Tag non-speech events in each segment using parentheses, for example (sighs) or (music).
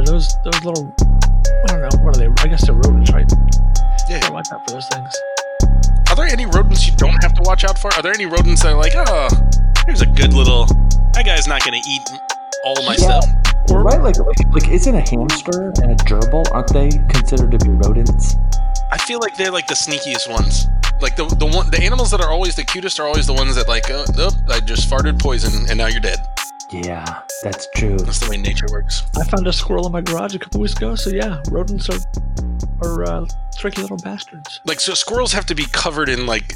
those, yeah, those those little, I don't know, what are they? I guess they're rodents, right? Yeah. I watch out for those things. Are there any rodents you don't have to watch out for? Are there any rodents that are like, oh, here's a good little. That guy's not going to eat all my Yeah. stuff. Right, like, like, like, isn't a hamster and a gerbil aren't they considered to be rodents? I feel like they're like the sneakiest ones. Like the the one the animals that are always the cutest are always the ones that like, uh, oh, I just farted poison and now you're dead. Yeah, that's true. That's the way nature works. I found a squirrel in my garage a couple weeks ago, so yeah, rodents are are uh, tricky little bastards. Like so, squirrels have to be covered in like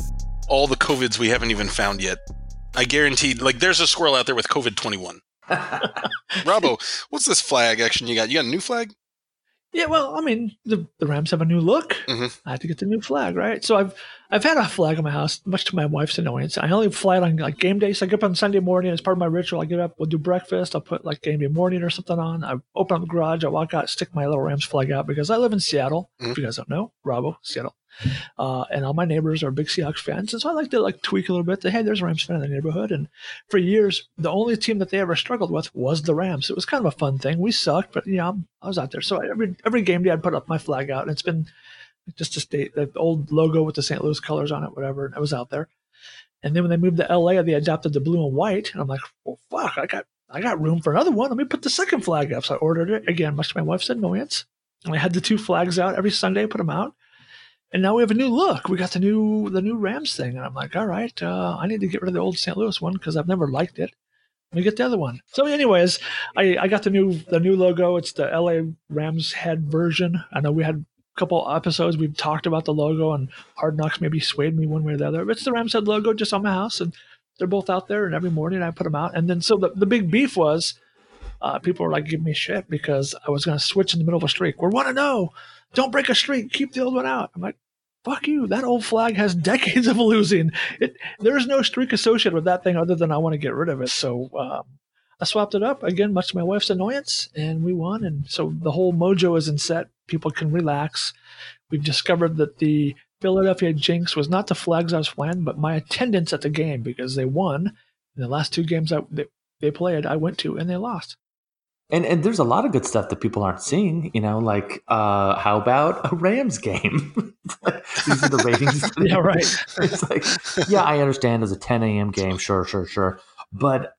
all the covids we haven't even found yet. I guarantee. Like, there's a squirrel out there with COVID twenty one. (laughs) Robbo, what's this flag action you got? You got a new flag? Yeah, well, I mean, the, the Rams have a new look. Mhm. I had to get the new flag, right? So I've I've had a flag in my house, much to my wife's annoyance. I only fly it on like game day. So I get up on Sunday morning as part of my ritual. I get up, we'll do breakfast. I'll put like game day morning or something on. I open up the garage. I walk out, stick my little Rams flag out because I live in Seattle. Mhm. If you guys don't know, Bravo, Seattle. Uh, and all my neighbors are big Seahawks fans, and so I like to like tweak a little bit. That hey, there's a Rams fan in the neighborhood, and for years, the only team that they ever struggled with was the Rams. It was kind of a fun thing. We sucked, but yeah, I'm- I was out there. So every every game day, I'd put up my flag out, and it's been just to state the old logo with the St. Louis colors on it, whatever. And I was out there. And then when they moved to LA, they adopted the blue and white, and I'm like, well, fuck, I got I got room for another one. Let me put the second flag up. So I ordered it again, much to my wife's annoyance. And I had the two flags out every Sunday, put them out. And now we have a new look. We got the new the new Rams thing, and I'm like, all right, uh, I need to get rid of the old St. Louis one because I've never liked it. Let me get the other one. So, anyways, I, I got the new the new logo. It's the LA Rams head version. I know we had couple episodes we've talked about the logo, and Hard Knocks maybe swayed me one way or the other. It's the Rams head logo just on my house, and they're both out there. And every morning I put them out. And then so the the big beef was. Uh, people were like giving me shit because I was going to switch in the middle of a streak. We're one to know. Don't break a streak. Keep the old one out. I'm like, fuck you. That old flag has (laughs) decades of losing. It there is no streak associated with that thing other than I want to get rid of it. So um, I swapped it up again, much to my wife's annoyance, and we won. And so the whole mojo is in set. People can relax. We've discovered that the Philadelphia Jinx was not the flags I was flying, but my attendance at the game because they won. In the last two games that they, they played, I went to, and they lost. And and there's a lot of good stuff that people aren't seeing. You know, like uh, how about a Rams game? (laughs) These are the ratings. (laughs) Yeah, right. (laughs) it's like, yeah, I understand it's a 10 a.m. game, sure, sure, sure, but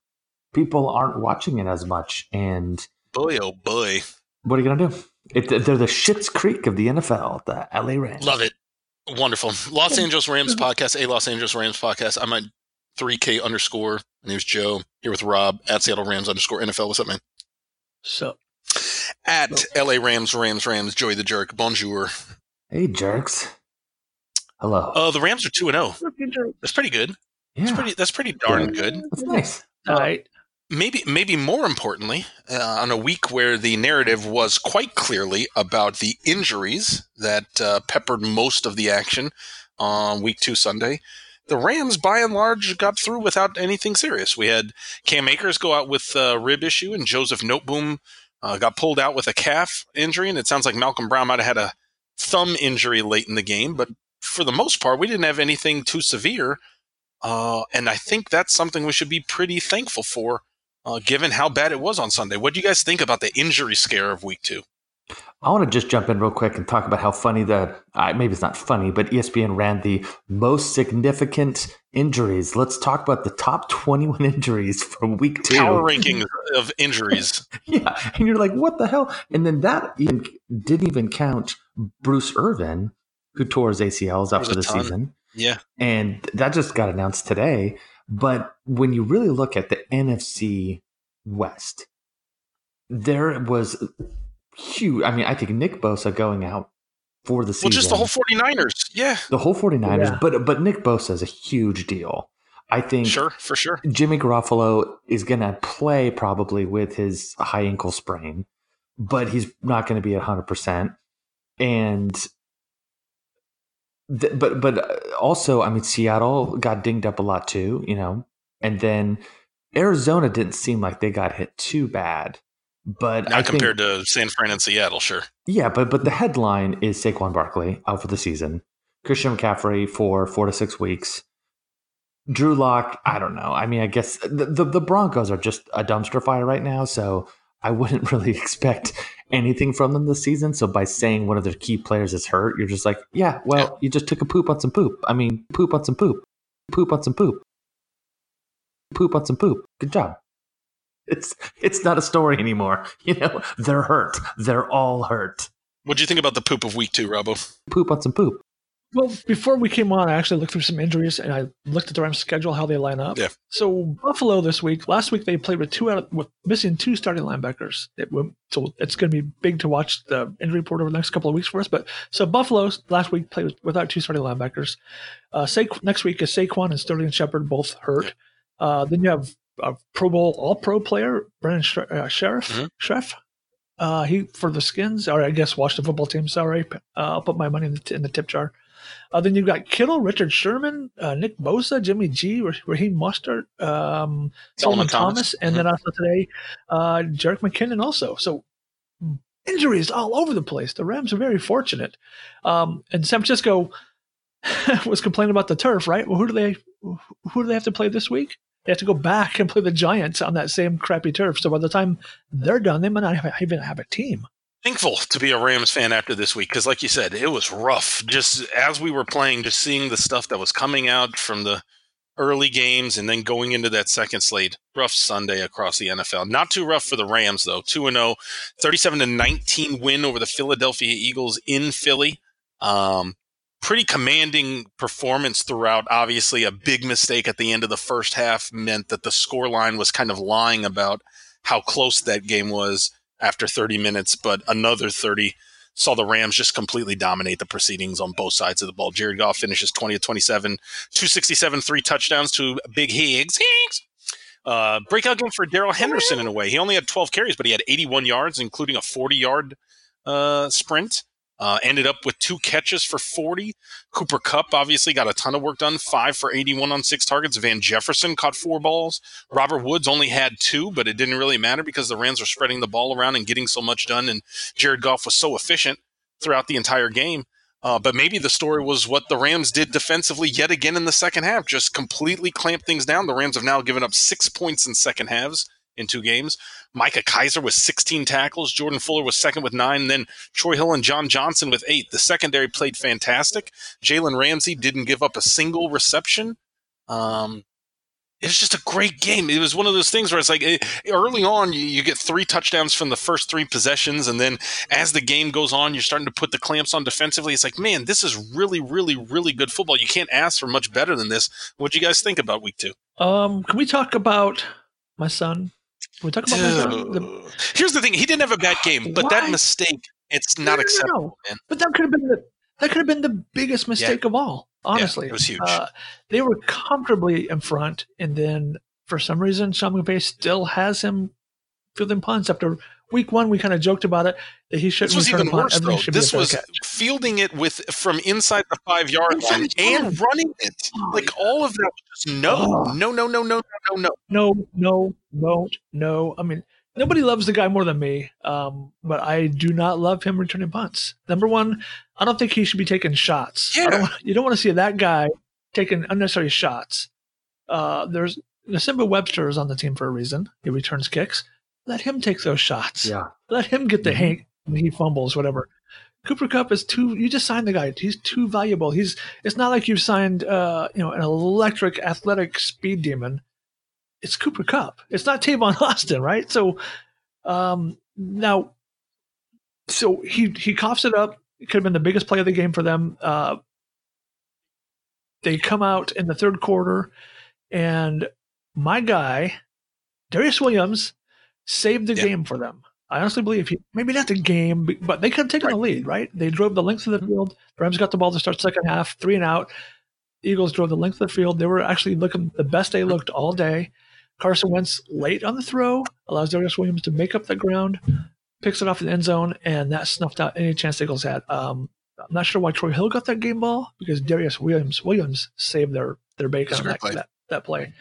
people aren't watching it as much. And Boy, oh boy. what are you gonna do? It, they're the Schitt's Creek of the NFL, the LA Rams. Love it. Wonderful. Los Angeles Rams podcast, a Los Angeles Rams podcast. I'm at 3K underscore. My name's Joe. Here with Rob at Seattle Rams underscore NFL. What's up, man? So At LA Rams, Rams, Rams, Joy the Jerk. Bonjour. Hey, jerks. Hello. Uh, the Rams are 2 and 0. That's pretty good. That's yeah, pretty, that's pretty darn good. that's nice. all right. Maybe maybe more importantly, uh, on a week where the narrative was quite clearly about the injuries that uh, peppered most of the action on week two Sunday, the Rams by and large got through without anything serious. We had Cam Akers go out with a rib issue, and Joseph Noteboom uh, got pulled out with a calf injury, and it sounds like Malcolm Brown might have had a thumb injury late in the game, but for the most part, we didn't have anything too severe. Uh, and I think that's something we should be pretty thankful for uh, given how bad it was on Sunday. What do you guys think about the injury scare of week two? I want to just jump in real quick and talk about how funny the uh, maybe it's not funny, but ESPN ran the most significant injuries. Let's talk about the top 21 (laughs) injuries from week two. Power rankings of injuries. (laughs) Yeah, and you're like, what the hell? And then that even didn't even count Bruce Irvin, who tore his ACLs up for the ton. season, Yeah. and that just got announced today. But when you really look at the NFC West, there was huge. I mean, I think Nick Bosa going out for the season. Well, just the whole 49ers. Yeah. the whole 49ers, Yeah. but but Nick Bosa is a huge deal. I think Sure, for sure. Jimmy Garoppolo is going to play probably with his high ankle sprain, but he's not going to be at 100%. And th- but but uh, also, I mean Seattle got dinged up a lot too, you know. And then Arizona didn't seem like they got hit too bad. But Not I think- compared to San Fran and Seattle, sure. yeah, but but the headline is Saquon Barkley out for the season. Christian McCaffrey for four to six weeks. Drew Lock, I don't know. I mean, I guess uh, the, the the Broncos are just a dumpster fire right now. So I wouldn't (laughs) really expect anything from them this season. So by saying one of their key players is hurt, you're just like, yeah, well, you just took a poop on some poop. I mean, poop on some poop, poop on some poop, poop on some poop. Good job. It's it's not a story anymore. (laughs) You know, they're hurt. They're all hurt. What do you think about the poop of week two, Robo? Poop on some poop. Well, before we came on, I actually looked through some injuries and I looked at the Rams' schedule, how they line up. Yeah. So Buffalo this week, last week they played with two out of, with missing two starting linebackers. It, so it's going to be big to watch the injury report over the next couple of weeks for us. But so Buffalo last week played without two starting linebackers. Uh, Sa- next week is Saquon and Sterling Shepard both hurt. Uh, then you have a Pro Bowl All Pro player, Brandon Sh- uh, Sheriff, mm-hmm. Chef. Uh, he for the Skins, or I guess watch the football team. Sorry, uh, I'll put my money in the, t- in the tip jar. Uh, then you've got Kittle, Richard Sherman, uh, Nick Bosa, Jimmy G, Raheem Mostert, um, Solomon Thomas, Thomas, and mm-hmm. then also today, uh, Jerick McKinnon also. So injuries all over the place. The Rams are very fortunate. Um, and San Francisco (laughs) was complaining about the turf, right? Well, who do they who do they have to play this week? They have to go back and play the Giants on that same crappy turf. So by the time they're done, they might not even have a team thankful to be a Rams fan after this week because, like you said, it was rough. Just as we were playing, just seeing the stuff that was coming out from the early games and then going into that second slate. Rough Sunday across the NFL. Not too rough for the Rams, though. 2 0, 37 to 19 win over the Philadelphia Eagles in Philly. Um, pretty commanding performance throughout. Obviously, a big mistake at the end of the first half meant that the score line was kind of lying about how close that game was after 30 minutes, but another 30 saw the Rams just completely dominate the proceedings on both sides of the ball. Jared Goff finishes 20 of 27, 267, three touchdowns to Big Higgs. Higgs. Uh, breakout game for Darrell Henderson in a way. He only had 12 carries, but he had 81 yards, including a 40 yard uh, sprint. Uh, ended up with two catches for 40. Cooper Kupp obviously got a ton of work done, five for 81 on six targets. Van Jefferson caught four balls. Robert Woods only had two, but it didn't really matter because the Rams were spreading the ball around and getting so much done. And Jared Goff was so efficient throughout the entire game. Uh, but maybe the story was what the Rams did defensively yet again in the second half, just completely clamped things down. The Rams have now given up six points in second halves in two games. Micah Kiser with 16 tackles. Jordan Fuller was second with nine. then Troy Hill and John Johnson with eight. The secondary played fantastic. Jalen Ramsey didn't give up a single reception. Um, it was just a great game. It was one of those things where it's like it, eh, early on, you, you, get three touchdowns from the first three possessions. And then as the game goes on, you're starting to put the clamps on defensively. It's like, man, this is really, really, really good football. You can't ask for much better than this. What do you guys think about week two? Um, can we talk about my son? We talk about the, Here's the thing: he didn't have a bad game, but Why? that mistake, it's not no, acceptable, no. man. But that could have been the that could have been the biggest mistake yeah. of all. Honestly, yeah, it was huge. Uh, they were comfortably in front, and then for some reason, Sean McVay still has him fielding punts after week one, we kind of joked about it that he shouldn't. This was even worse, though. This was catch. fielding it with from inside the five yard line and running it. Like all of that. Just no, no, no, no, no, no, no, no, no, no, no. I mean, nobody loves the guy more than me, um, but I do not love him returning punts. Number one, I don't think he should be taking shots. Yeah. Don't, you don't want to see that guy taking unnecessary shots. Uh, there's Nsimba Webster is on the team for a reason. He returns kicks let him take those shots. Yeah. Let him get the mm-hmm. hang when he fumbles, whatever. Cooper Kupp is too. You just signed the guy. He's too valuable. He's. It's not like you've signed, uh, you know, an electric, athletic speed demon. It's Cooper Kupp. It's not Tavon (laughs) Austin, right? So, um, now, so he he coughs it up. It could have been the biggest play of the game for them. Uh, they come out in the third quarter, and my guy, Darious Williams, saved the yeah. game for them. I honestly believe he maybe not the game, but they could have taken right. the lead, right? They drove the length of the mm-hmm. field. The Rams got the ball to start second half, three and out. Eagles drove the length of the field. They were actually looking the best they looked all day. Carson Wentz late on the throw allows Darious Williams to make up the ground, picks it off in the end zone, and that snuffed out any chance the Eagles had. Um, I'm not sure why Troy Hill got that game ball because Darious Williams Williams saved their their bacon on that, that, that play.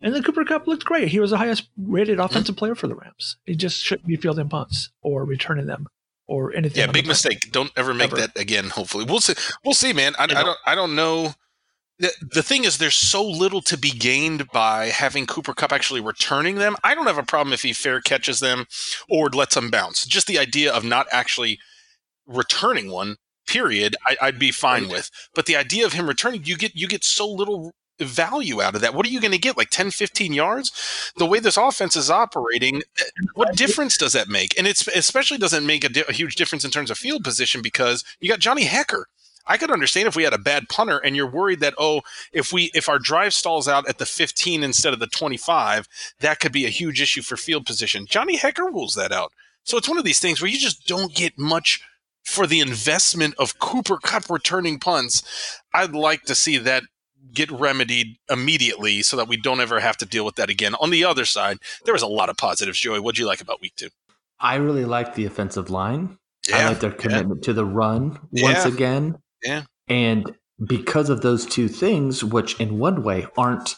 And then Cooper Kupp looked great. He was the highest rated offensive player for the Rams. He just shouldn't be fielding punts or returning them or anything. Yeah, big mistake. Don't ever make ever. that again. Hopefully, we'll see. We'll see, man. I, I, don't. I don't know the, the thing is, there's so little to be gained by having Cooper Kupp actually returning them. I don't have a problem if he fair catches them or lets them bounce. Just the idea of not actually returning one, period, I, would be fine with. But the idea of him returning, you get you get so little value out of that. What are you going to get? Like 10, 15 yards? The way this offense is operating, what difference does that make? And it's especially doesn't make a, di- a huge difference in terms of field position because you got Johnny Hekker I could understand if we had a bad punter and you're worried that oh if we if our drive stalls out at the 15 instead of the 25 that could be a huge issue for field position. Johnny Hekker rules that out. So it's one of these things where you just don't get much for the investment of Cooper Kupp returning punts. I'd like to see that get remedied immediately so that we don't ever have to deal with that again. On the other side, there was a lot of positives. Joey, what'd you like about week two? I really like the offensive line. Yeah, I like their commitment yeah. to the run once yeah. again. Yeah. And because of those two things, which in one way aren't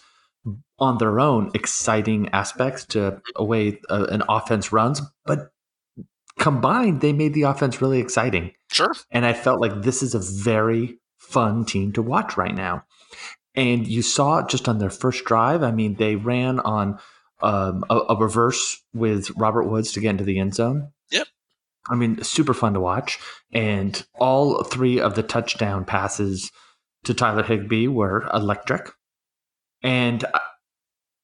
on their own exciting aspects to a way uh, an offense runs, but combined, they made the offense really exciting. Sure. And I felt like this is a very fun team to watch right now. And you saw it just on their first drive. I mean, they ran on um, a, a, reverse with Robert Woods to get into the end zone. Yep. I mean, super fun to watch. And all three of the touchdown passes to Tyler Higbee were electric. And uh,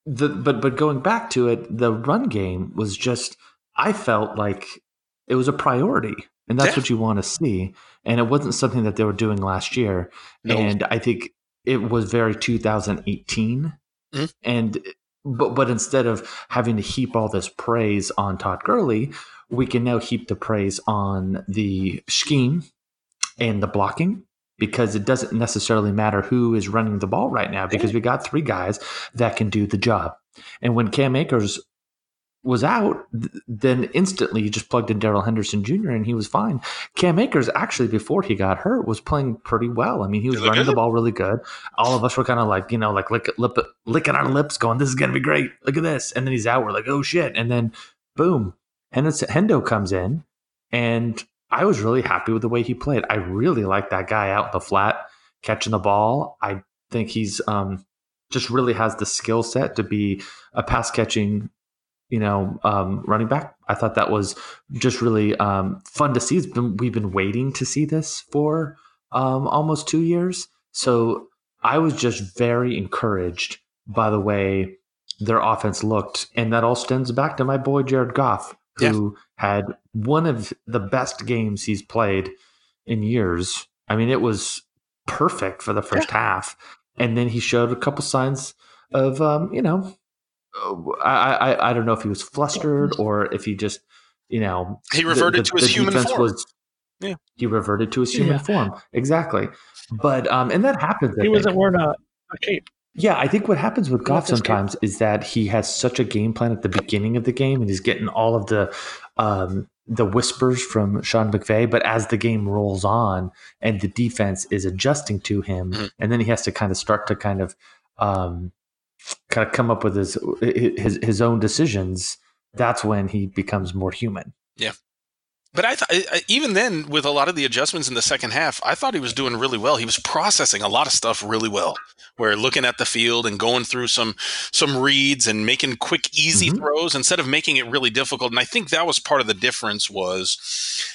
the but but going back to it, the run game was just I felt like it was a priority. And that's yeah. what you want to see. And it wasn't something that they were doing last year. No. And I think it was very 2018. Mm-hmm. And but but instead of having to heap all this praise on Todd Gurley, we can now heap the praise on the scheme and the blocking because it doesn't necessarily matter who is running the ball right now because we got three guys that can do the job. And when Cam Akers was out, then instantly you just plugged in Darrell Henderson Jr. and he was fine. Cam Akers actually before he got hurt was playing pretty well. I mean, he was running good? the ball really good. All of us were kind of like, you know, like lick, lip, licking our lips, going, "This is gonna be great. Look at this." And then he's out. We're like, "Oh shit!" And then, boom, Hendo comes in, and I was really happy with the way he played. I really like that guy out in the flat catching the ball. I think he's um, just really has the skill set to be a pass catching, you know, um, running back. I thought that was just really um, fun to see. Been, we've been waiting to see this for um, almost two years, so I was just very encouraged by the way their offense looked, and that all stems back to my boy Jared Goff who yeah. had one of the best games he's played in years. I mean, it was perfect for the first yeah. half, and then he showed a couple signs of, um, you know, I, I I don't know if he was flustered or if he just, you know, he reverted the, the, to his human form. Was, yeah. He reverted to his human yeah. form. Exactly. But um, and that happens. he wasn't wearing a, a cape. Yeah, I think what happens with Goff sometimes is that he has such a game plan at the beginning of the game, and he's getting all of the um, the whispers from Sean McVay. But as the game rolls on, and the defense is adjusting to him, mm-hmm. and then he has to kind of start to kind of um, kind of come up with his his his own decisions. That's when he becomes more human. Yeah. But I thought even then, with a lot of the adjustments in the second half, I thought he was doing really well. He was processing a lot of stuff really well. Where looking at the field and going through some some reads and making quick, easy mm-hmm. throws instead of making it really difficult. And I think that was part of the difference. Was,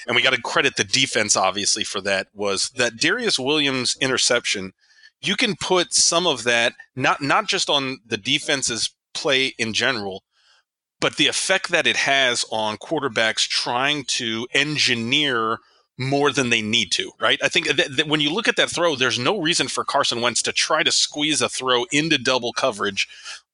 and we got to credit the defense obviously for that. Was that Darious Williams interception? You can put some of that not not just on the defense's play in general, but the effect that it has on quarterbacks trying to engineer more than they need to, right? I think that, that when you look at that throw, there's no reason for Carson Wentz to try to squeeze a throw into double coverage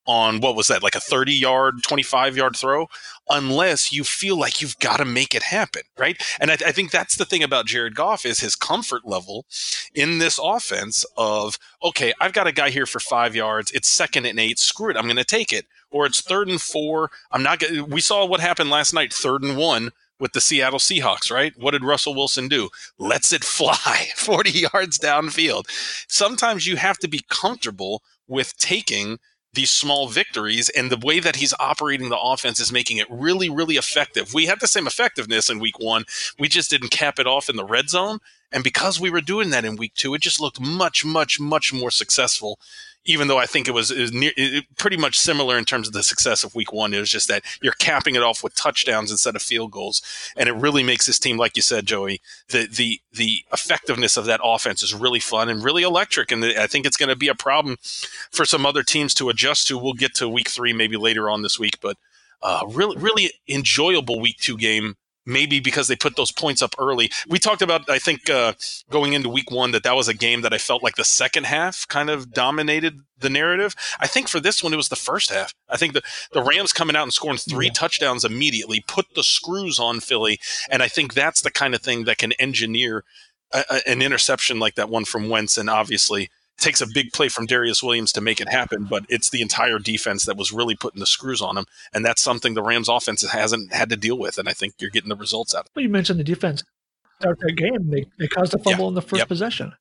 on what was that, like a 30 yard, 25 yard throw, unless you feel like you've got to make it happen, right? And I, I, think that's the thing about Jared Goff is his comfort level in this offense of, okay, I've got a guy here for five yards. It's second and eight. Screw it. I'm going to take it or it's third and four. I'm not. Going we saw what happened last night, third and one with the Seattle Seahawks, right? What did Russell Wilson do? Lets it (laughs) fly 40 yards downfield. Sometimes you have to be comfortable with taking these small victories and the way that he's operating the offense is making it really really effective. We had the same effectiveness in week one. We just didn't cap it off in the red zone and because we were doing that in week two it just looked much much much more successful even though I think it was, it was near, it, pretty much similar in terms of the success of week one. It was just that you're capping it off with touchdowns instead of field goals. And it really makes this team, like you said, Joey, the, the, the effectiveness of that offense is really fun and really electric. And I think it's going to be a problem for some other teams to adjust to. We'll get to week three maybe later on this week, but uh, really, really enjoyable week two game maybe because they put those points up early. We talked about, I think, uh, going into week one, that that was a game that I felt like the second half kind of dominated the narrative. I think for this one, it was the first half. I think the, the Rams coming out and scoring three yeah. touchdowns immediately put the screws on Philly. And I think that's the kind of thing that can engineer a, a, an interception like that one from Wentz. And obviously, takes a big play from Darious Williams to make it happen, but it's the entire defense that was really putting the screws on him, and that's something the Rams offense hasn't had to deal with, and I think you're getting the results out of it. Well, you mentioned the defense. Start that game, they, they caused a fumble yeah. in the first yep. possession.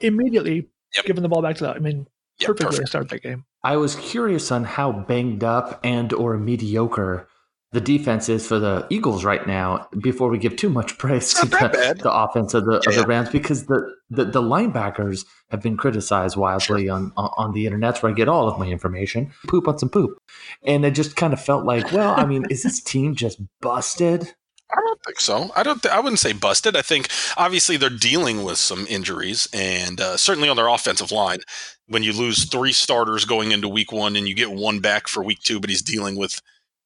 Immediately yep. giving the ball back to that. I mean, yep, perfect perfect. way to start that game. I was curious on how banged up and or mediocre the defense is for the Eagles right now before we give too much praise to the, the, offense of the, yeah. of the Rams because the, the, the, linebackers have been criticized wildly sure. on, on the internet where I get all of my information. Poop on some poop. And it just kind of felt like, well, I mean, is this (laughs) team just busted? I don't think so. I don't. Th- I wouldn't say busted. I think obviously they're dealing with some injuries, and uh, certainly on their offensive line. When you lose three starters going into week one, and you get one back for week two, but he's dealing with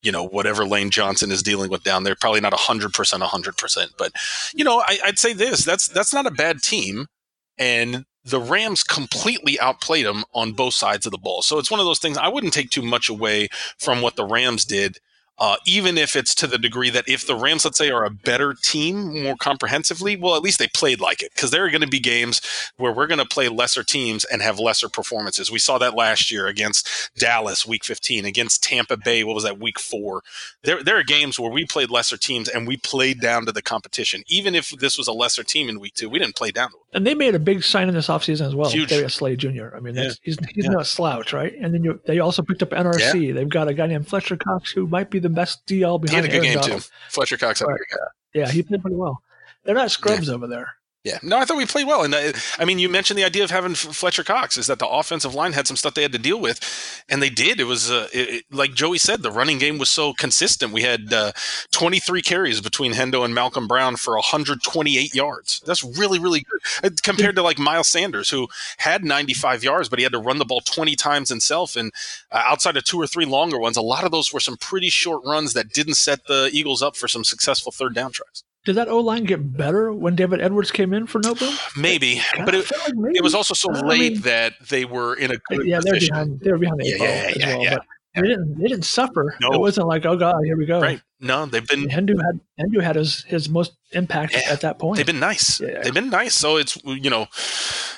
you know whatever Lane Johnson is dealing with down there. Probably not hundred percent, hundred percent, but you know I, would say this: that's that's not a bad team, and the Rams completely outplayed them on both sides of the ball. So it's one of those things. I wouldn't take too much away from what the Rams did uh, even if it's to the degree that if the Rams, let's say, are a better team more comprehensively, well, at least they played like it because there are going to be games where we're going to play lesser teams and have lesser performances. We saw that last year against Dallas, week 15, against Tampa Bay, what was that, week four? There, there are games where we played lesser teams and we played down to the competition. Even if this was a lesser team in week two, we didn't play down to And they made a big sign in this offseason as well. Huge. Darius Slay Jr. I mean, yeah. he's, he's yeah. not a slouch, right? And then you, they also picked up NRC. Yeah. They've got a guy named Fletcher Cox who might be the best DL behind. He had a good Aaron game Donald. too. Fletcher Cox had a good game. Yeah, he played pretty well. They're not scrubs yeah. over there. Yeah, no, I thought we played well, and uh, I mean, you mentioned the idea of having Fletcher Cox is that the offensive line had some stuff they had to deal with, and they did. It was uh, it, like Joey said, the running game was so consistent. We had uh, 23 carries between Hendo and Malcolm Brown for 128 yards. That's really really good uh, compared to like Miles Sanders, who had 95 yards, but he had to run the ball 20 times himself. And uh, outside of two or three longer ones, a lot of those were some pretty short runs that didn't set the Eagles up for some successful third down tries. Did that O line get better when David Edwards came in for Noteboom? (sighs) Maybe, but it, like maybe. it was also so late I mean, that they were in a good yeah, they're behind. They were behind the yeah, yeah, yeah, well, yeah, They didn't. They didn't suffer. No. It wasn't like, oh god, here we go. Right. No, they've been. Hendo had Hendo had his his most impact yeah, at that point. They've been nice. Yeah. They've been nice. So it's you know,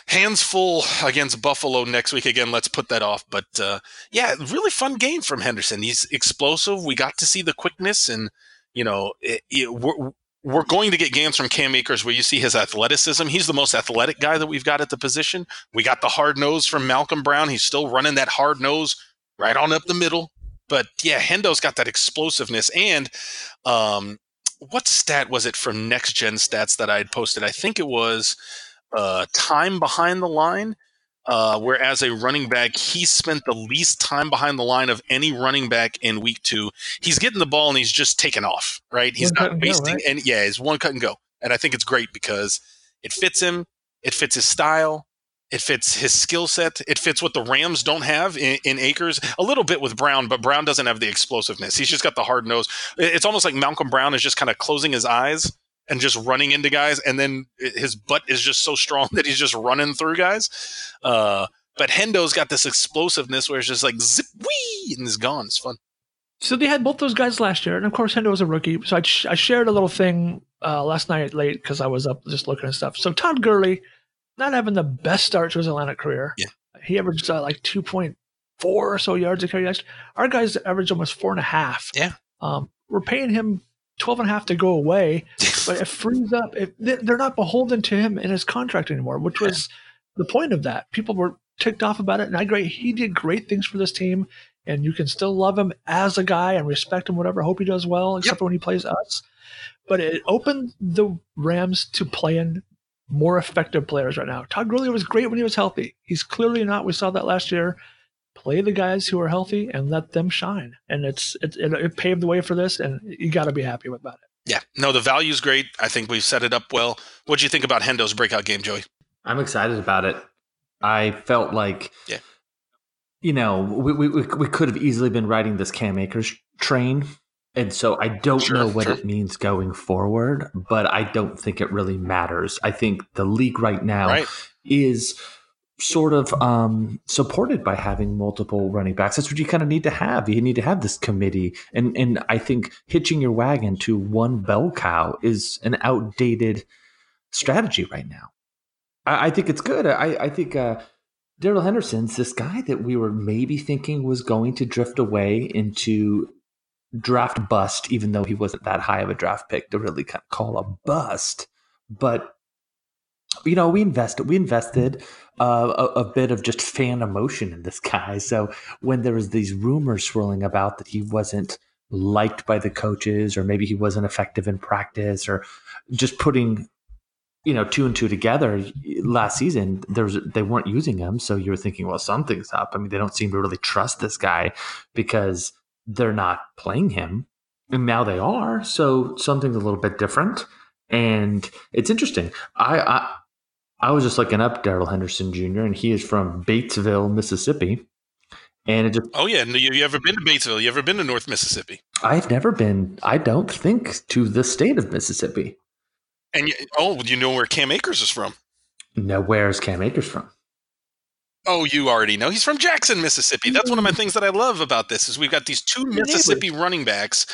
hands full against Buffalo next week again. Let's put that off. But uh, yeah, really fun game from Henderson. He's explosive. We got to see the quickness and you know, it, it, we're going to get games from Cam Akers where you see his athleticism. He's the most athletic guy that we've got at the position. We got the hard nose from Malcolm Brown. He's still running that hard nose right on up the middle. But yeah, Hendo's got that explosiveness. And um, what stat was it from Next Gen Stats that I had posted? I think it was uh, time behind the line. Uh, whereas a running back, he spent the least time behind the line of any running back in week two. He's getting the ball and he's just taking off, right? He's one not wasting, go, right? and yeah, it's one cut and go. And I think it's great because it fits him, it fits his style, it fits his skill set, it fits what the Rams don't have in, in Akers. A little bit with Brown, but Brown doesn't have the explosiveness. He's just got the hard nose. It's almost like Malcolm Brown is just kind of closing his eyes and just running into guys, and then his butt is just so strong (laughs) that he's just running through guys. Uh, but Hendo's got this explosiveness where it's just like zip wee and it's gone. It's fun. So they had both those guys last year, and of course Hendo was a rookie. So I, sh- I shared a little thing uh, last night late because I was up just looking at stuff. So Todd Gurley, not having the best start to his Atlantic career. Yeah. He averaged uh, like two point four or so yards a carry. Our guys averaged almost four and a half. Yeah. Um, we're paying him 12 and a half to go away, (laughs) but it frees up. It, they're not beholden to him in his contract anymore, which was the point of that. People were ticked off about it, and I agree. He did great things for this team, and you can still love him as a guy and respect him, whatever. Hope he does well, except Yep. for when he plays us. But it opened the Rams to playing more effective players right now. Todd Gurley was great when he was healthy. He's clearly not. We saw that last year. Play the guys who are healthy and let them shine, and it's it, it, it paved the way for this, and you got to be happy about it. Yeah, no, the value's great. I think we've set it up well. What do you think about Hendo's breakout game, Joey? I'm excited about it. I felt like, Yeah. you know, we, we, we we could have easily been riding this Cam Akers train. And so I don't Sure, know what sure. it means going forward, but I don't think it really matters. I think the league right now Right. is sort of um, supported by having multiple running backs. That's what you kind of need to have. You need to have this committee, and and I think hitching your wagon to one bell cow is an outdated strategy right now. I, I think it's good. I, I think uh, Darrell Henderson's this guy that we were maybe thinking was going to drift away into draft bust, even though he wasn't that high of a draft pick to really call a bust. But you know, we invested. We invested uh, a, a bit of just fan emotion in this guy. So when there was these rumors swirling about that he wasn't liked by the coaches, or maybe he wasn't effective in practice, or just putting you know two and two together last season there was they weren't using him. So you were thinking well something's up. I mean they don't seem to really trust this guy because they're not playing him. And now they are. So something's a little bit different. And it's interesting. I i, I was just looking up darrell henderson jr and he is from batesville mississippi and it just Oh yeah, you, you ever been to Batesville? You ever been to North Mississippi? i've never been i don't think to the state of mississippi And you, oh, you know where Cam Akers is from? no where's cam akers from Oh, you already know. He's from Jackson, Mississippi. That's one of my mm. things that I love about this is we've got these two. Mississippi running backs.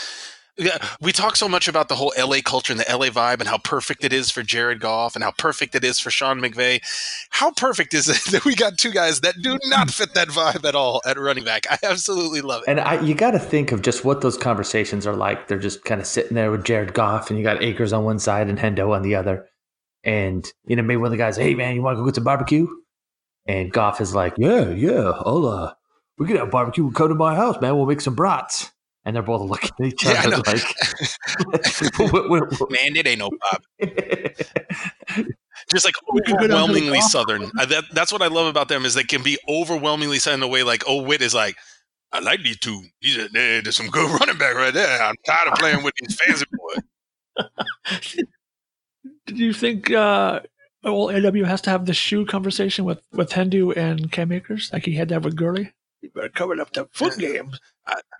Yeah, we talk so much about the whole LA culture and the LA vibe and how perfect it is for Jared Goff and how perfect it is for Sean McVay. How perfect is it (laughs) that we got two guys that do not fit that vibe at all at running back? I absolutely love it. And I, you got to think of just what those conversations are like. They're just kind of sitting there with Jared Goff, and you got Akers on one side and Hendo on the other. And you know, maybe one of the guys, "Hey man, you want to go get some barbecue?" And Goff is like, "Yeah, yeah, uh, we can have barbecue. We'll Come to my house, man. We'll make some brats." And they're both looking at each Yeah, other know. like, what- what- what- Man, it ain't no Bob. Just like (laughs) We could go down to the overwhelmingly southern. That, that's what I love about them is they can be overwhelmingly southern in a way like, oh, Witt is like, I like these two. These are, there's some good (laughs) running back right there. I'm tired of playing with these fancy boys. (laughs) Did you think uh, well, AW has to have the shoe conversation with with Hendo and Cam Akers like he had to have with Gurley? You better cover up the foot game.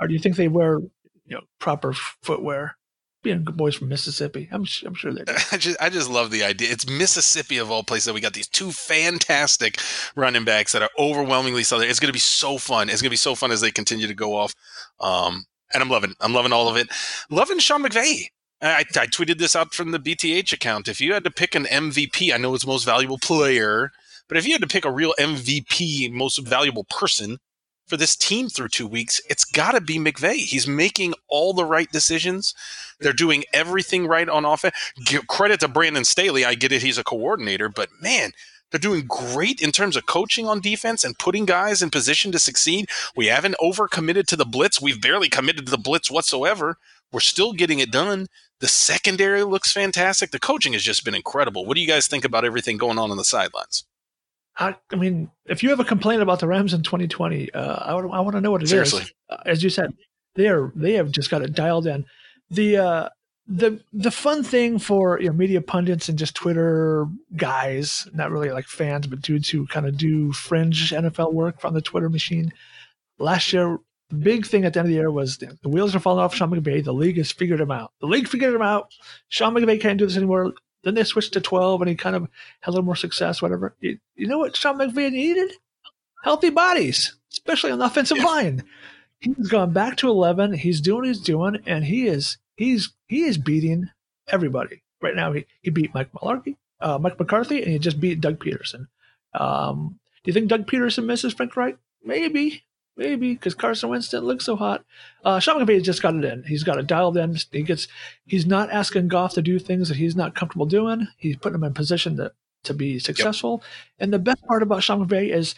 Or do you think they wear you know proper footwear? Being good boys from Mississippi, I'm I'm sure they do. (laughs) I just, I just love the idea. It's Mississippi of all places that we got these two fantastic running backs that are overwhelmingly southern. It's going to be so fun. It's going to be so fun as they continue to go off. Um, and I'm loving, I'm loving all of it. Loving Sean McVay. I, I tweeted this out from the BTH account. If you had to pick an MVP, I know it's most valuable player, but if you had to pick a real MVP, most valuable person for this team through two weeks, it's got to be McVay. He's making all the right decisions. They're doing everything right on offense. Give credit to Brandon Staley. I get it; he's a coordinator, but man, they're doing great in terms of coaching on defense and putting guys in position to succeed. We haven't overcommitted to the blitz. We've barely committed to the blitz whatsoever. We're still getting it done. The secondary looks fantastic. The coaching has just been incredible. What do you guys think about everything going on on the sidelines? I, I mean, if you have a complaint about the Rams in 2020, uh, I, I want to know what it is. Seriously. Uh, as you said, they are they have just got it dialed in. The uh, the the fun thing for you know, media pundits and just Twitter guys, not really like fans, but dudes who kind of do fringe NFL work from the Twitter machine. Last year, the big thing at the end of the year was the, the wheels are falling off Sean McVay. The league has figured him out. The league figured him out. Sean McVay can't do this anymore. Then they switched to 12 and he kind of had a little more success, whatever. You, you know what Sean McVay needed? Healthy bodies, especially on the offensive Yeah. line. He's gone back to 11. He's doing what he's doing, and he is he's he is beating everybody right now. He he beat Mike Mularkey, uh, Mike McCarthy, and he just beat Doug Pederson. Um, do you think Doug Pederson misses Frank Reich? Maybe, maybe because Carson Wentz didn't look so hot. Uh, Sean McVay just got it in. He's got it dialed in. He gets. He's not asking Goff to do things that he's not comfortable doing. He's putting him in position to to be successful. And the best part about Sean McVay is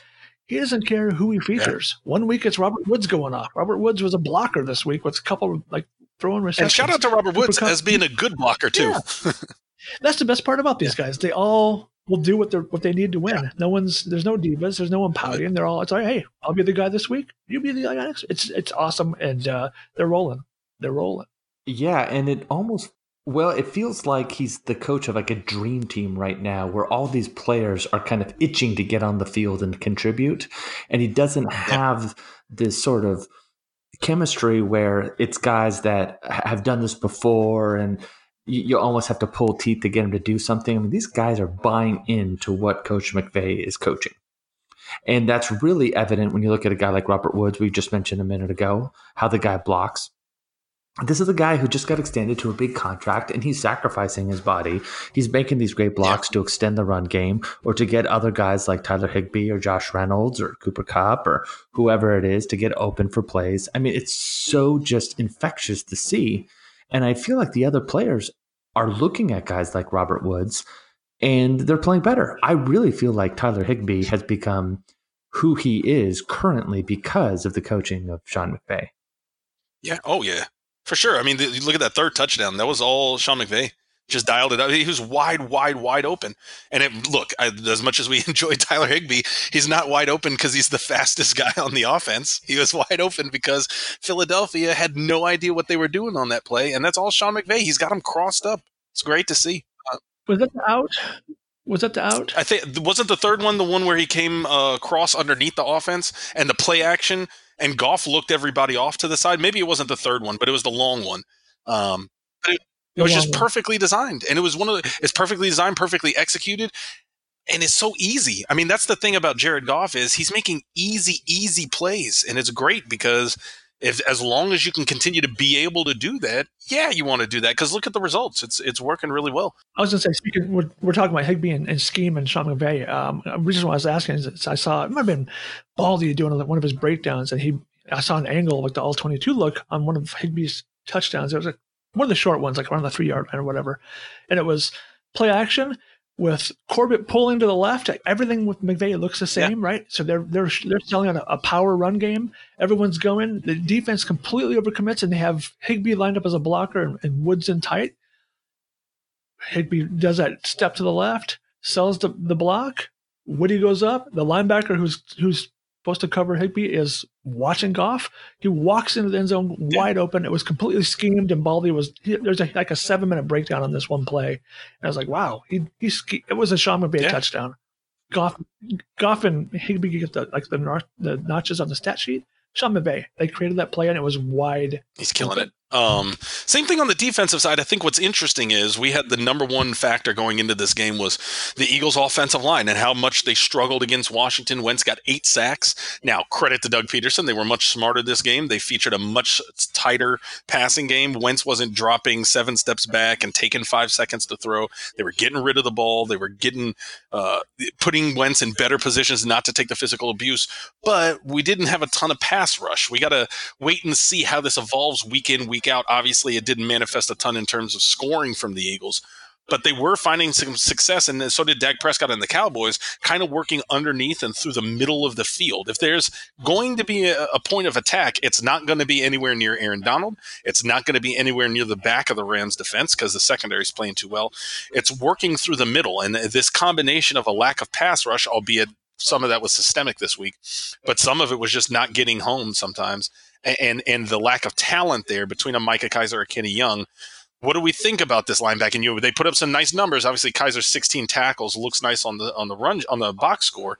He doesn't care who he features. Yeah. One week it's Robert Woods going off. Robert Woods was a blocker this week with a couple like throwing receptions. And shout out to Robert Woods as being a good blocker too. Yeah. That's the best part about these guys. They all will do what they what they need to win. No one's there's no divas, there's no one pouting. They're all it's like, hey, I'll be the guy this week. You be the guy next. It's it's awesome, and uh, they're rolling. They're rolling. Yeah, and it almost well, it feels like he's the coach of like a dream team right now, where all these players are kind of itching to get on the field and contribute, and he doesn't have this sort of chemistry where it's guys that have done this before and you, you, almost have to pull teeth to get him to do something. I mean, these guys are buying into what Coach McVay is coaching. And that's really evident when you look at a guy like Robert Woods, we just mentioned a minute ago, how the guy blocks. This is a guy who just got extended to a big contract and he's sacrificing his body. He's making these great blocks to extend the run game or to get other guys like Tyler Higbee or Josh Reynolds or Cooper Kupp or whoever it is to get open for plays. I mean, it's so just infectious to see. And I feel like the other players are looking at guys like Robert Woods and they're playing better. I really feel like Tyler Higbee has become who he is currently because of the coaching of Sean McVay. Yeah. Oh, yeah. For sure. I mean, the, look at that third touchdown. That was all Sean McVay. Just dialed it up. He was wide, wide, wide open. And it, look, I, as much as we (laughs) enjoy Tyler Higbee, he's not wide open because he's the fastest (laughs) guy on the offense. He was wide open because Philadelphia had no idea what they were doing on that play, and that's all Sean McVay. He's got him crossed up. It's great to see. Uh, was that the out? Was that the out? I think wasn't the third one the one where he came uh, across underneath the offense and the play action and Goff looked everybody off to the side. Maybe it wasn't the third one, but it was the long one. Um, it, was just perfectly designed, and it was one of the. It's perfectly designed, perfectly executed, and it's so easy. I mean, that's the thing about Jared Goff is he's making easy, easy plays, and it's great because if as long as you can continue to be able to do that, yeah, you want to do that because look at the results. It's it's working really well. I was going to say, speaking, we're, we're talking about Higbee and, and scheme and Sean McVay. Um, the reason why I was asking is I saw it might have been Baldy doing one of his breakdowns, and he I saw an angle like the all twenty two look on one of Higbee's touchdowns. It was like one of the short ones, like around the three yard line or whatever, and it was play action with Corbett pulling to the left, everything with McVay looks the same, yeah. right? So they're they're they're selling on a, a, power run game. Everyone's going. The defense completely overcommits, and they have Higbee lined up as a blocker and, and Woods in tight. Higbee does that step to the left, sells the, the block. Woody goes up. The linebacker who's who's supposed to cover Higbee is watching Goff. He walks into the end zone wide open. It was completely schemed, and Baldy was there's a, like a seven minute breakdown on this one play. And I was like, wow, he he it was a Sean McVay yeah. touchdown. Goff, Goff and Higbee get the like the the notches on the stat sheet. Sean McVay, they created that play and it was wide. He's killing it. Um, same thing on the defensive side. I think what's interesting is we had the number one factor going into this game was the Eagles' offensive line and how much they struggled against Washington. Wentz got eight sacks. Now, credit to Doug Pederson. They were much smarter this game. They featured a much tighter passing game. Wentz wasn't dropping seven steps back and taking five seconds to throw. They were getting rid of the ball. They were getting, uh, putting Wentz in better positions not to take the physical abuse. But we didn't have a ton of pass rush. We got to wait and see how this evolves week in, week out. Obviously, it didn't manifest a ton in terms of scoring from the Eagles, but they were finding some success, and so did Dak Prescott and the Cowboys, kind of working underneath and through the middle of the field. If there's going to be a, a point of attack, it's not going to be anywhere near Aaron Donald. It's not going to be anywhere near the back of the Rams' defense because the secondary is playing too well. It's working through the middle, and this combination of a lack of pass rush, albeit some of that was systemic this week, but some of it was just not getting home sometimes and and the lack of talent there between a Micah Kiser or Kenny Young. What do we think about this linebacker? And you they put up some nice numbers. Obviously, Kiser's 16 tackles looks nice on the on the run on the box score,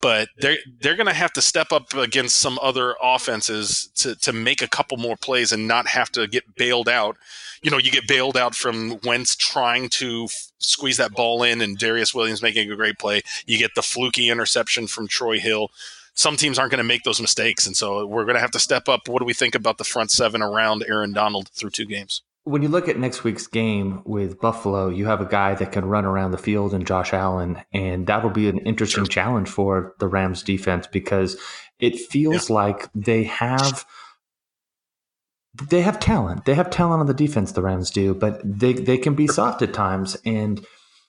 but they're they're going to have to step up against some other offenses to to make a couple more plays and not have to get bailed out. You know, you get bailed out from Wentz trying to f- squeeze that ball in, and Darious Williams making a great play. You get the fluky interception from Troy Hill some teams aren't going to make those mistakes. And so we're going to have to step up. What do we think about the front seven around Aaron Donald through two games? When you look at next week's game with Buffalo, you have a guy that can run around the field and Josh Allen, and that'll be an interesting sure. challenge for the Rams defense because it feels yeah. like they have they have talent. They have talent on the defense, the Rams do, but they, they can be soft at times and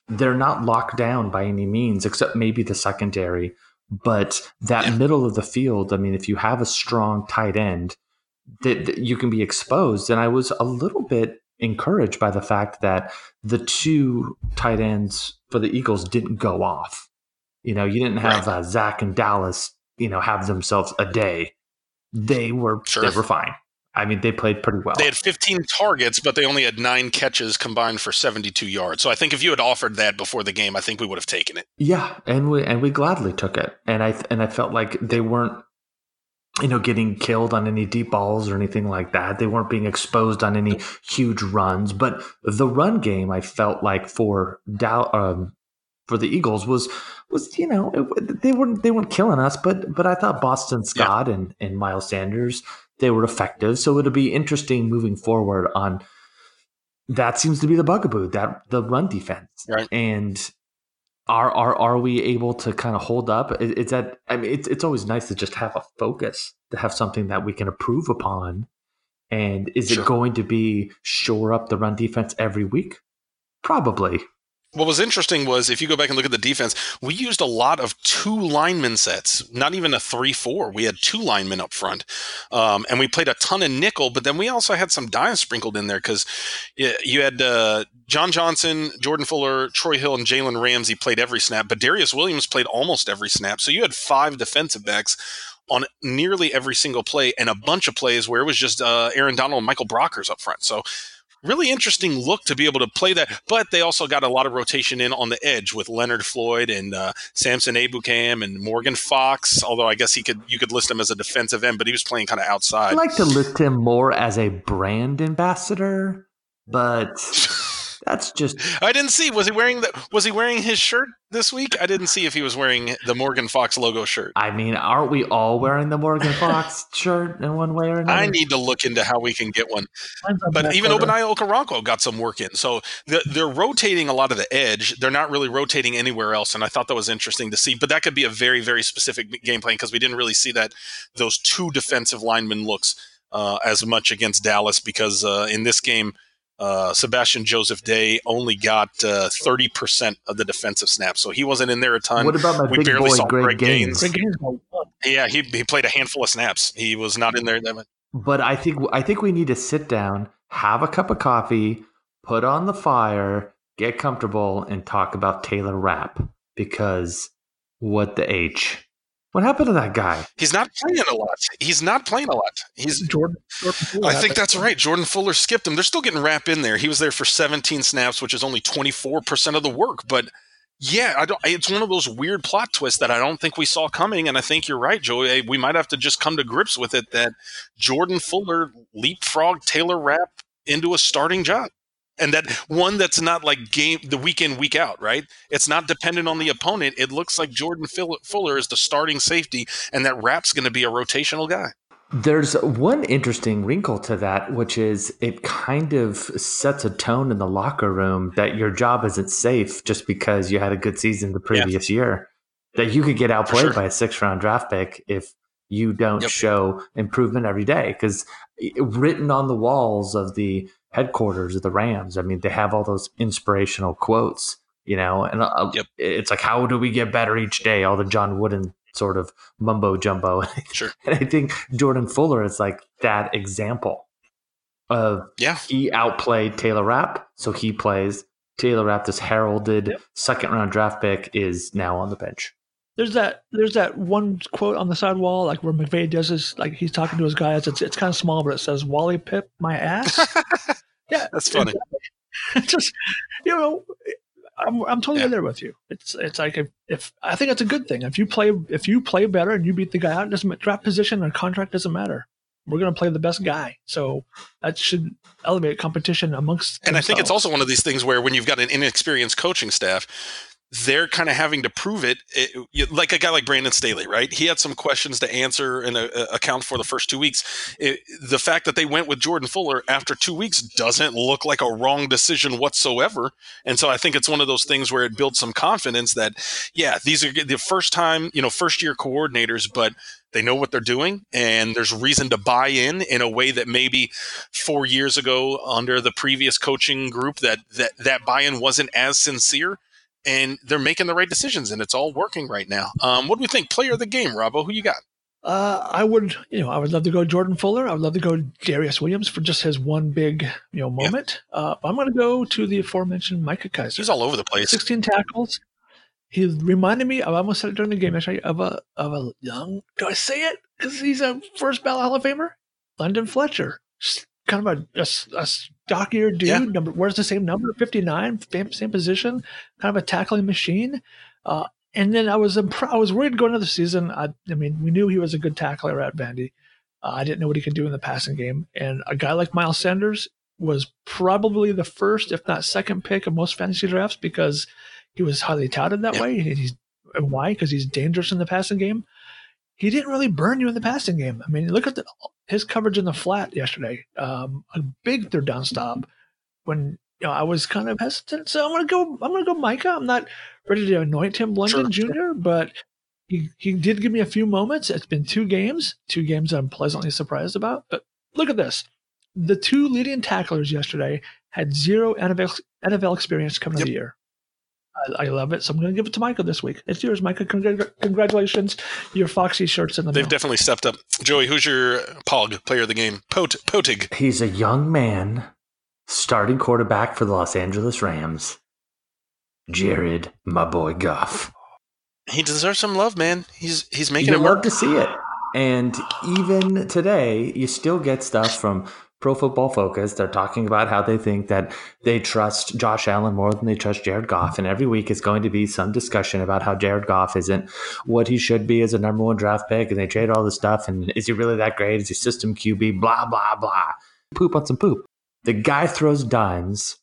they're not locked down by any means, except maybe the secondary But that Yeah. middle of the field, I mean, if you have a strong tight end, that, that you can be exposed. And I was a little bit encouraged by the fact that the two tight ends for the Eagles didn't go off. You know, you didn't have uh, Zach and Dallas, you know, have themselves a day. They were Sure. they were fine. I mean, they played pretty well. They had 15 targets, but they only had nine catches combined for 72 yards. So I think if you had offered that before the game, I think we would have taken it. Yeah, and we and we gladly took it, and I and I felt like they weren't, you know, getting killed on any deep balls or anything like that. They weren't being exposed on any huge runs, but the run game I felt like for Dow, um, for the Eagles was was you know it, they weren't they weren't killing us, but but I thought Boston Scott and and Miles Sanders they were effective. So it'll be interesting moving forward on. That seems to be the bugaboo that the run defense, Right. and are are are we able to kind of hold up? Is, It's that I mean, it's it's always nice to just have a focus, to have something that we can improve upon. And is Sure. it going to be shore up the run defense every week? Probably. What was interesting was if you go back and look at the defense, we used a lot of two lineman sets, not even a 3 4. We had two linemen up front. Um, and we played a ton of nickel, but then we also had some dime sprinkled in there because you had uh, John Johnson, Jordan Fuller, Troy Hill, and Jalen Ramsey played every snap, but Darious Williams played almost every snap. So you had five defensive backs on nearly every single play and a bunch of plays where it was just uh, Aaron Donald and Michael Brockers up front. So really interesting look to be able to play that. But they also got a lot of rotation in on the edge with Leonard Floyd and uh, Samson Ebukam and Morgan Fox. Although I guess he could you could list him as a defensive end, but he was playing kind of outside. I like to list him more as a brand ambassador, but (laughs) that's just I didn't see was he wearing the was he wearing his shirt this week? I didn't see if he was wearing the Morgan Fox logo shirt. I mean, aren't we all wearing the Morgan (laughs) Fox shirt in one way or another? I need to look into how we can get one. But even. Obadiah Okoronkwo got some work in. So the, they're rotating a lot of the edge. They're not really rotating anywhere else. And I thought that was interesting to see. But that could be a very, very specific game plan because we didn't really see that those two defensive linemen looks uh, as much against Dallas because uh, in this game, uh, Sebastian Joseph Day only got uh, 30% of the defensive snaps. So he wasn't in there a ton. What about my we big barely boy saw Greg, Greg Gaines? Gaines. Greg Gaines yeah, he, he played a handful of snaps. He was not in there. that much. But I think I think we need to sit down, have a cup of coffee, put on the fire, get comfortable, and talk about Taylor Rapp because what the H? What happened to that guy? He's not playing a lot. He's not playing a lot. He's Jordan. Jordan Fuller I think that's right. Jordan Fuller skipped him. They're still getting Rapp in there. He was there for 17 snaps, which is only 24% of the work. But yeah, I don't. It's one of those weird plot twists that I don't think we saw coming. And I think you're right, Joey. We might have to just come to grips with it that Jordan Fuller leapfrogged Taylor Rapp into a starting job. And that one that's not like game the week in week out, right? It's not dependent on the opponent. It looks like Jordan Fuller is the starting safety, and that Rapp's going to be a rotational guy. There's one interesting wrinkle to that, which is it kind of sets a tone in the locker room that your job isn't safe just because you had a good season the previous year. That you could get outplayed sure. by a six round draft pick if you don't Yep. show improvement every day. Because eh, written on the walls of the headquarters of the Rams, I mean, they have all those inspirational quotes, you know, and uh, Yep. it's like, how do we get better each day? All the John Wooden sort of mumbo jumbo. (laughs) Sure. And I think Jordan Fuller is like that example of Yeah. he outplayed Taylor Rapp, so he plays. Taylor Rapp, this heralded Yep. second round draft pick, is now on the bench. There's that. There's that one quote on the side wall, like where McVay does his, like he's talking to his guys. It's it's kind of small, but it says "Wally Pipp my ass." (laughs) (laughs) yeah, That's funny. (laughs) Just you know, I'm I'm totally Yeah. there with you. It's it's like if, if I think it's a good thing. If you play if you play better and you beat the guy out, it doesn't draft position or contract doesn't matter. We're gonna play the best guy, so that should elevate competition amongst. And I think it's also one of these things where when you've got an inexperienced coaching staff, they're kind of having to prove it, it you- like a guy like Brandon Staley, right? He had some questions to answer and uh, uh account for the first two weeks. It, the fact that they went with Jordan Fuller after two weeks doesn't look like a wrong decision whatsoever. And so I think it's one of those things where it builds some confidence that, yeah, these are the first time, you know, first year coordinators, but they know what they're doing and there's reason to buy in in a way that maybe four years ago under the previous coaching group that that that buy-in wasn't as sincere and they're making the right decisions, and it's all working right now. Um, what do we think? Player of the game, Robbo? Who you got? Uh, I would, you know, I would love to go Jordan Fuller. I would love to go Darious Williams for just his one big, you know, moment. Yeah. Uh, I'm going to go to the aforementioned Micah Kiser. He's all over the place. 16 tackles. He reminded me. I almost said it during the game actually of a of a young. Do I say it? Because he's a first ballot Hall of Famer, London Fletcher. Just kind of a, a, a stockier dude. Yeah. Number wears the same number, 59, same, same position. Kind of a tackling machine. Uh, and then I was I was worried going into the season. I, I mean, we knew he was a good tackler at Vandy. Uh, I didn't know what he could do in the passing game. And a guy like Miles Sanders was probably the first, if not second pick of most fantasy drafts because he was highly touted that way. And he's and why? Because he's dangerous in the passing game. He didn't really burn you in the passing game. I mean, look at the, his coverage in the flat yesterday. Um, a big third down stop when you know I was kind of hesitant. So I'm gonna go. I'm gonna go Micah. I'm not ready to anoint him London sure. Jr., but he he did give me a few moments. It's been two games, two games I'm pleasantly surprised about. But look at this. The two leading tacklers yesterday had zero NFL, NFL experience coming yep. of the year. I, I, love it. So I'm going to give it to Micah this week. It's yours, Micah. Congr- congratulations. Your Foxy shirt's in the They've mail. definitely stepped up. Joey, who's your Pog player of the game? Pot- Potig. He's a young man, starting quarterback for the Los Angeles Rams. Jared, my boy Goff. He deserves some love, man. He's he's making you it work. love to see it. And even today, you still get stuff from Pro Football Focus. They're talking about how they think that they trust Josh Allen more than they trust Jared Goff. And every week is going to be some discussion about how Jared Goff isn't what he should be as a number one draft pick. And they trade all this stuff. And is he really that great? Is he system QB? Blah, blah, blah. Poop on some poop. The guy throws dimes.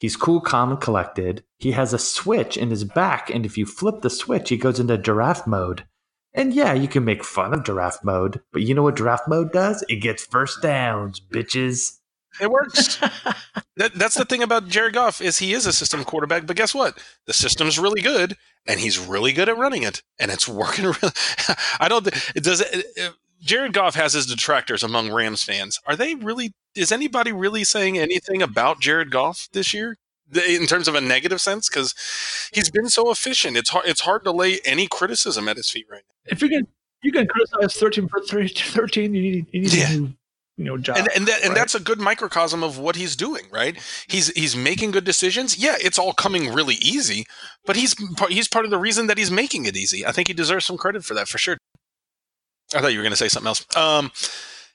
He's cool, calm, and collected. He has a switch in his back. And if you flip the switch, he goes into giraffe mode. And yeah, you can make fun of giraffe mode, but you know what giraffe mode does? It gets first downs, bitches. It works. (laughs) that, that's the thing about Jared Goff is he is a system quarterback, but guess what? The system's really good, and he's really good at running it, and it's (laughs) working. Really, (laughs) I don't. It does. It, it, Jared Goff has his detractors among Rams fans. Are they really? Is anybody really saying anything about Jared Goff this year? In terms of a negative sense because he's been so efficient. It's hard. It's hard to lay any criticism at his feet right now. If you can, you can criticize thirteen for 13. You need, you need yeah. a new, you know, job. And and, that, and that's a good microcosm of what he's doing. Right? He's he's making good decisions. Yeah, it's all coming really easy, but he's he's part of the reason that he's making it easy. I think he deserves some credit for that for sure. I thought you were going to say something else. Um,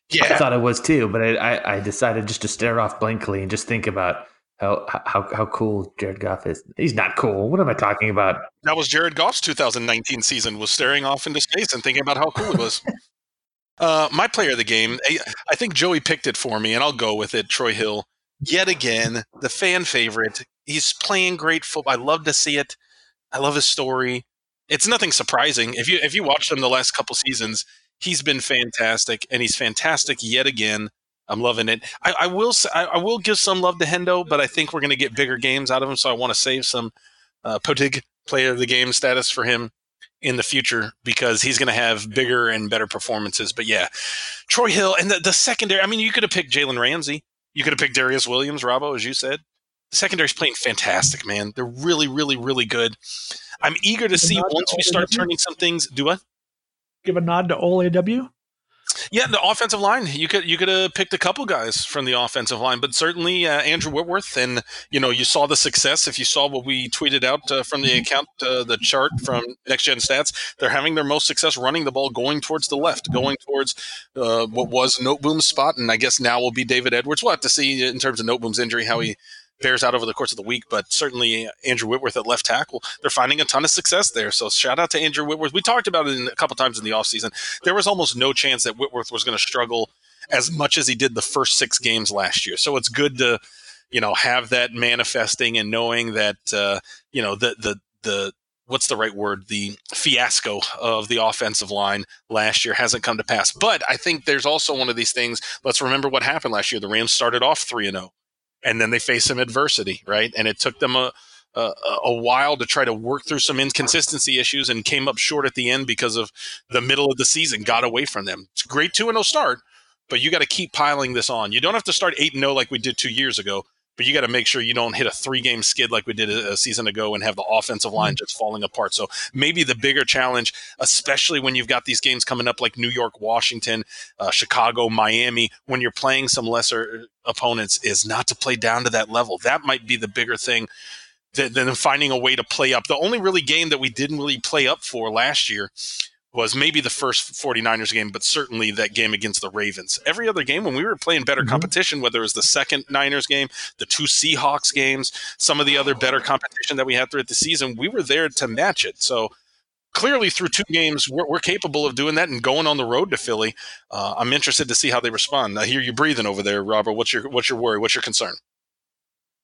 yeah, I thought it was too, but I, I decided just to stare off blankly and just think about how how how cool Jared Goff is. He's not cool. What am I talking about? That was Jared Goff's 2019 season. Was staring off into space and thinking about how cool it was. (laughs) uh, my player of the game, I think Joey picked it for me, and I'll go with it. Troy Hill, yet again, the fan favorite. He's playing great football. I love to see it. I love his story. It's nothing surprising if you if you watched him the last couple seasons. He's been fantastic, and he's fantastic yet again. I'm loving it. I, I will I, I, will give some love to Hendo, but I think we're going to get bigger games out of him. So I want to save some uh, Potig player of the game status for him in the future because he's going to have bigger and better performances. But yeah, Troy Hill and the, the secondary. I mean, you could have picked Jalen Ramsey. You could have picked Darious Williams, Robbo, as you said. The secondary's playing fantastic, man. They're really, really, really good. I'm eager to see once we start turning some things. Do what? Give a nod to OLAW. Yeah, the offensive line. You could you could have picked a couple guys from the offensive line, but certainly uh, Andrew Whitworth, and you know you saw the success. If you saw what we tweeted out uh, from the account, uh, the chart from Next Gen Stats, they're having their most success running the ball, going towards the left, going towards uh, what was Noteboom's spot, and I guess now will be David Edwards. We'll have to see in terms of Noteboom's injury how he bears out over the course of the week. But certainly Andrew Whitworth at left tackle, they're finding a ton of success there. So shout out to Andrew Whitworth. We talked about it a couple times in the offseason. There was almost no chance that Whitworth was going to struggle as much as he did the first six games last year. So it's good to, you know, have that manifesting and knowing that, uh, you know, the, the, the, what's the right word? The fiasco of the offensive line last year hasn't come to pass. But I think there's also one of these things. Let's remember what happened last year. The Rams started off 3 and 0 and then they face some adversity, right? And it took them a, a, a while to try to work through some inconsistency issues and came up short at the end because of the middle of the season got away from them. It's great 2 0 start, but you got to keep piling this on. You don't have to start 8 0 like we did two years ago, but you got to make sure you don't hit a three game skid like we did a, a, season ago and have the offensive line mm-hmm. just falling apart. So maybe the bigger challenge, especially when you've got these games coming up like New York, Washington, uh, Chicago, Miami, when you're playing some lesser opponents, is not to play down to that level. That might be the bigger thing than finding a way to play up. The only really game that we didn't really play up for last year was maybe the first 49ers game, but certainly that game against the Ravens. Every other game, when we were playing better mm-hmm. competition, whether it was the second Niners game, the two Seahawks games, some of the other better competition that we had throughout the season, we were there to match it. So clearly, through two games, we're, we're capable of doing that and going on the road to Philly. Uh, I'm interested to see how they respond. I hear you breathing over there, Robert. What's your what's your worry? What's your concern?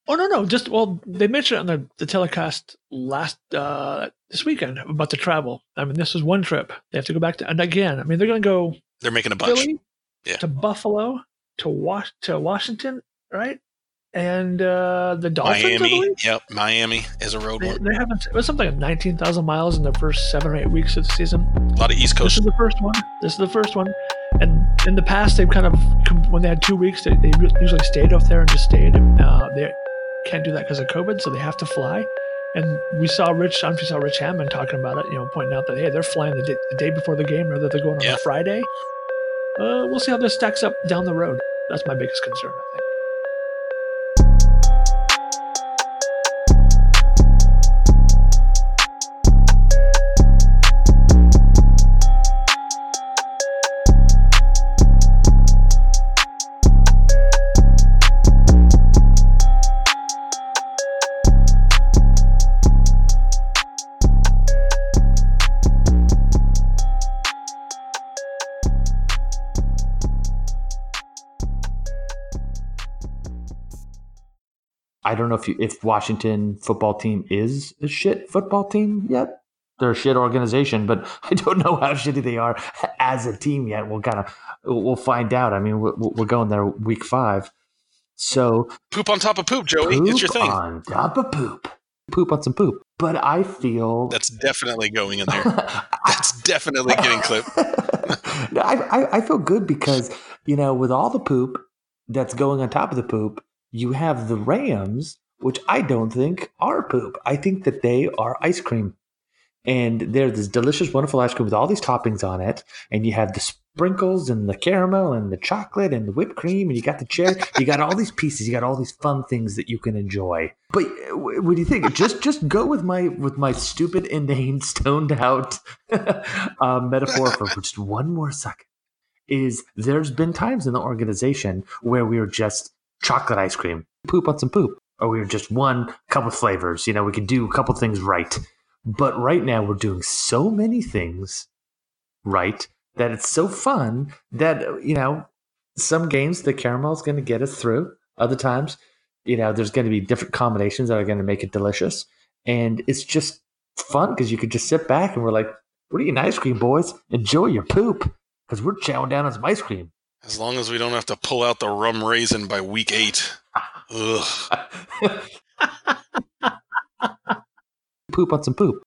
Oh no, no, just well, they mentioned on the, the telecast last uh, this weekend about the travel. I mean, this is one trip. They have to go back to, and again, I mean, they're going to go. They're making a bunch. Philly, yeah. To Buffalo, to Wash, to Washington, right? And uh, the Dolphins. Miami. Yep, Miami is a road they, one. They haven't. It was something like nineteen thousand miles in the first seven or eight weeks of the season. A lot of East Coast. This is the first one. This is the first one. And in the past, they've kind of when they had two weeks, they, they usually stayed up there and just stayed. Uh, they can't do that because of COVID, so they have to fly. And we saw Rich, we saw Rich Hammond talking about it, you know, pointing out that hey, they're flying the day, the day before the game, rather they're going on yeah. a Friday. Uh, we'll see how this stacks up down the road. That's my biggest concern, I think. I don't know if you, if Washington football team is a shit football team yet. They're a shit organization, but (laughs) I don't know how shitty they are as a team yet. We'll kind of we'll find out. I mean, we're, we're going there week five, so poop on top of poop, Joey. Poop it's your thing. Poop on top of poop, poop on some poop. But I feel that's definitely going in there. (laughs) that's definitely getting clipped. (laughs) no, I, I I feel good because you know with all the poop that's going on top of the poop you have the Rams, which I don't think are poop. I think that they are ice cream. And they're this delicious, wonderful ice cream with all these toppings on it. And you have the sprinkles and the caramel and the chocolate and the whipped cream. And you got the cherry. you got all these pieces. You got all these fun things that you can enjoy. But what do you think? just just go with my with my stupid, inane, (laughs) stoned out (laughs) uh, metaphor for just one more second. Is there's been times in the organization where we are just chocolate ice cream, poop on some poop. Or we were just one couple flavors. You know, we could do a couple things right. But right now we're doing so many things right that it's so fun that, you know, some games the caramel is going to get us through. Other times, you know, there's going to be different combinations that are going to make it delicious. And it's just fun because you could just sit back and we're like, are you, ice cream boys? Enjoy your poop because we're chowing down on some ice cream. As long as we don't have to pull out the rum raisin by week eight. Ugh. (laughs) poop on some poop.